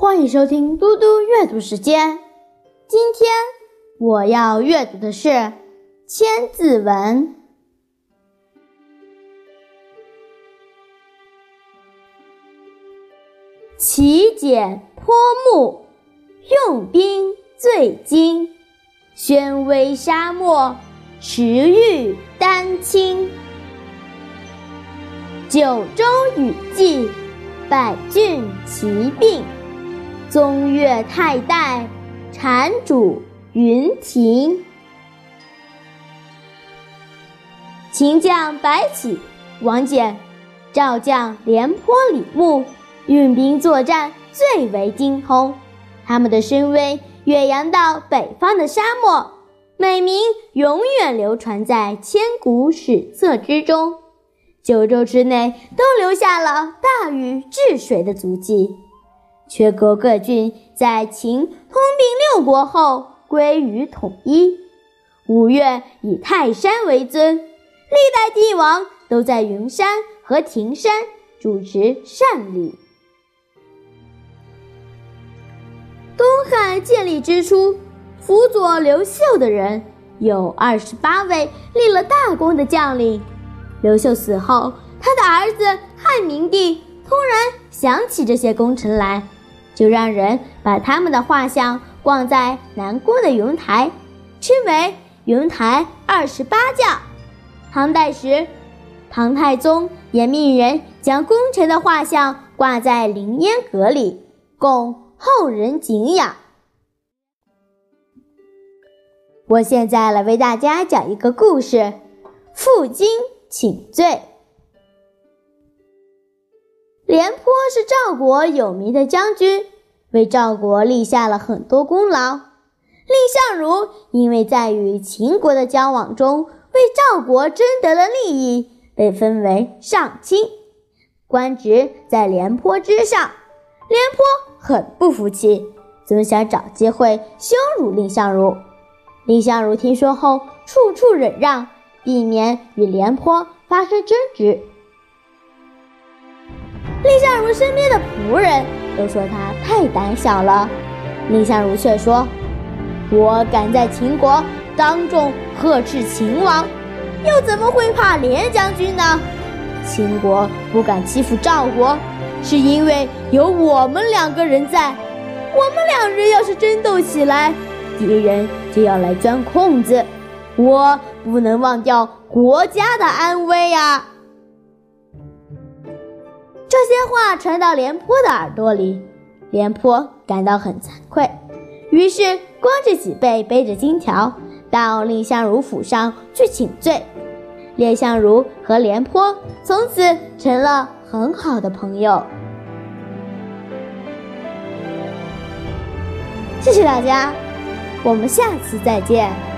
欢迎收听嘟嘟阅读时间。今天我要阅读的是《千字文》。其简颇木，用兵最精。宣威沙漠，驰誉丹青。九州雨霁，百郡齐并。宗岳太代，禅主云亭。秦将白起、王翦，赵将廉颇、李牧，运兵作战最为精通。他们的声威远扬到北方的沙漠，美名永远流传在千古史册之中。九州之内都留下了大禹治水的足迹。缺国各郡在秦吞并六国后归于统一。五岳以泰山为尊，历代帝王都在云山和亭山主持善礼。东汉建立之初，辅佐刘秀的人有二十八位立了大功的将领。刘秀死后，他的儿子汉明帝突然想起这些功臣来。就让人把他们的画像挂在南宫的云台，称为“云台二十八将”。唐代时，唐太宗也命人将功臣的画像挂在凌烟阁里，供后人敬仰。我现在来为大家讲一个故事：负荆请罪。廉颇是赵国有名的将军。为赵国立下了很多功劳。蔺相如因为在与秦国的交往中为赵国争得了利益，被封为上卿，官职在廉颇之上。廉颇很不服气，总想找机会羞辱蔺相如。蔺相如听说后，处处忍让，避免与廉颇发生争执。蔺相如身边的仆人。都说他太胆小了，蔺相如却说：“我敢在秦国当众呵斥秦王，又怎么会怕廉将军呢？秦国不敢欺负赵国，是因为有我们两个人在。我们两人要是争斗起来，敌人就要来钻空子，我不能忘掉国家的安危呀。”话传到廉颇的耳朵里，廉颇感到很惭愧，于是光着脊背，背着金条，到蔺相如府上去请罪。蔺相如和廉颇从此成了很好的朋友。谢谢大家，我们下次再见。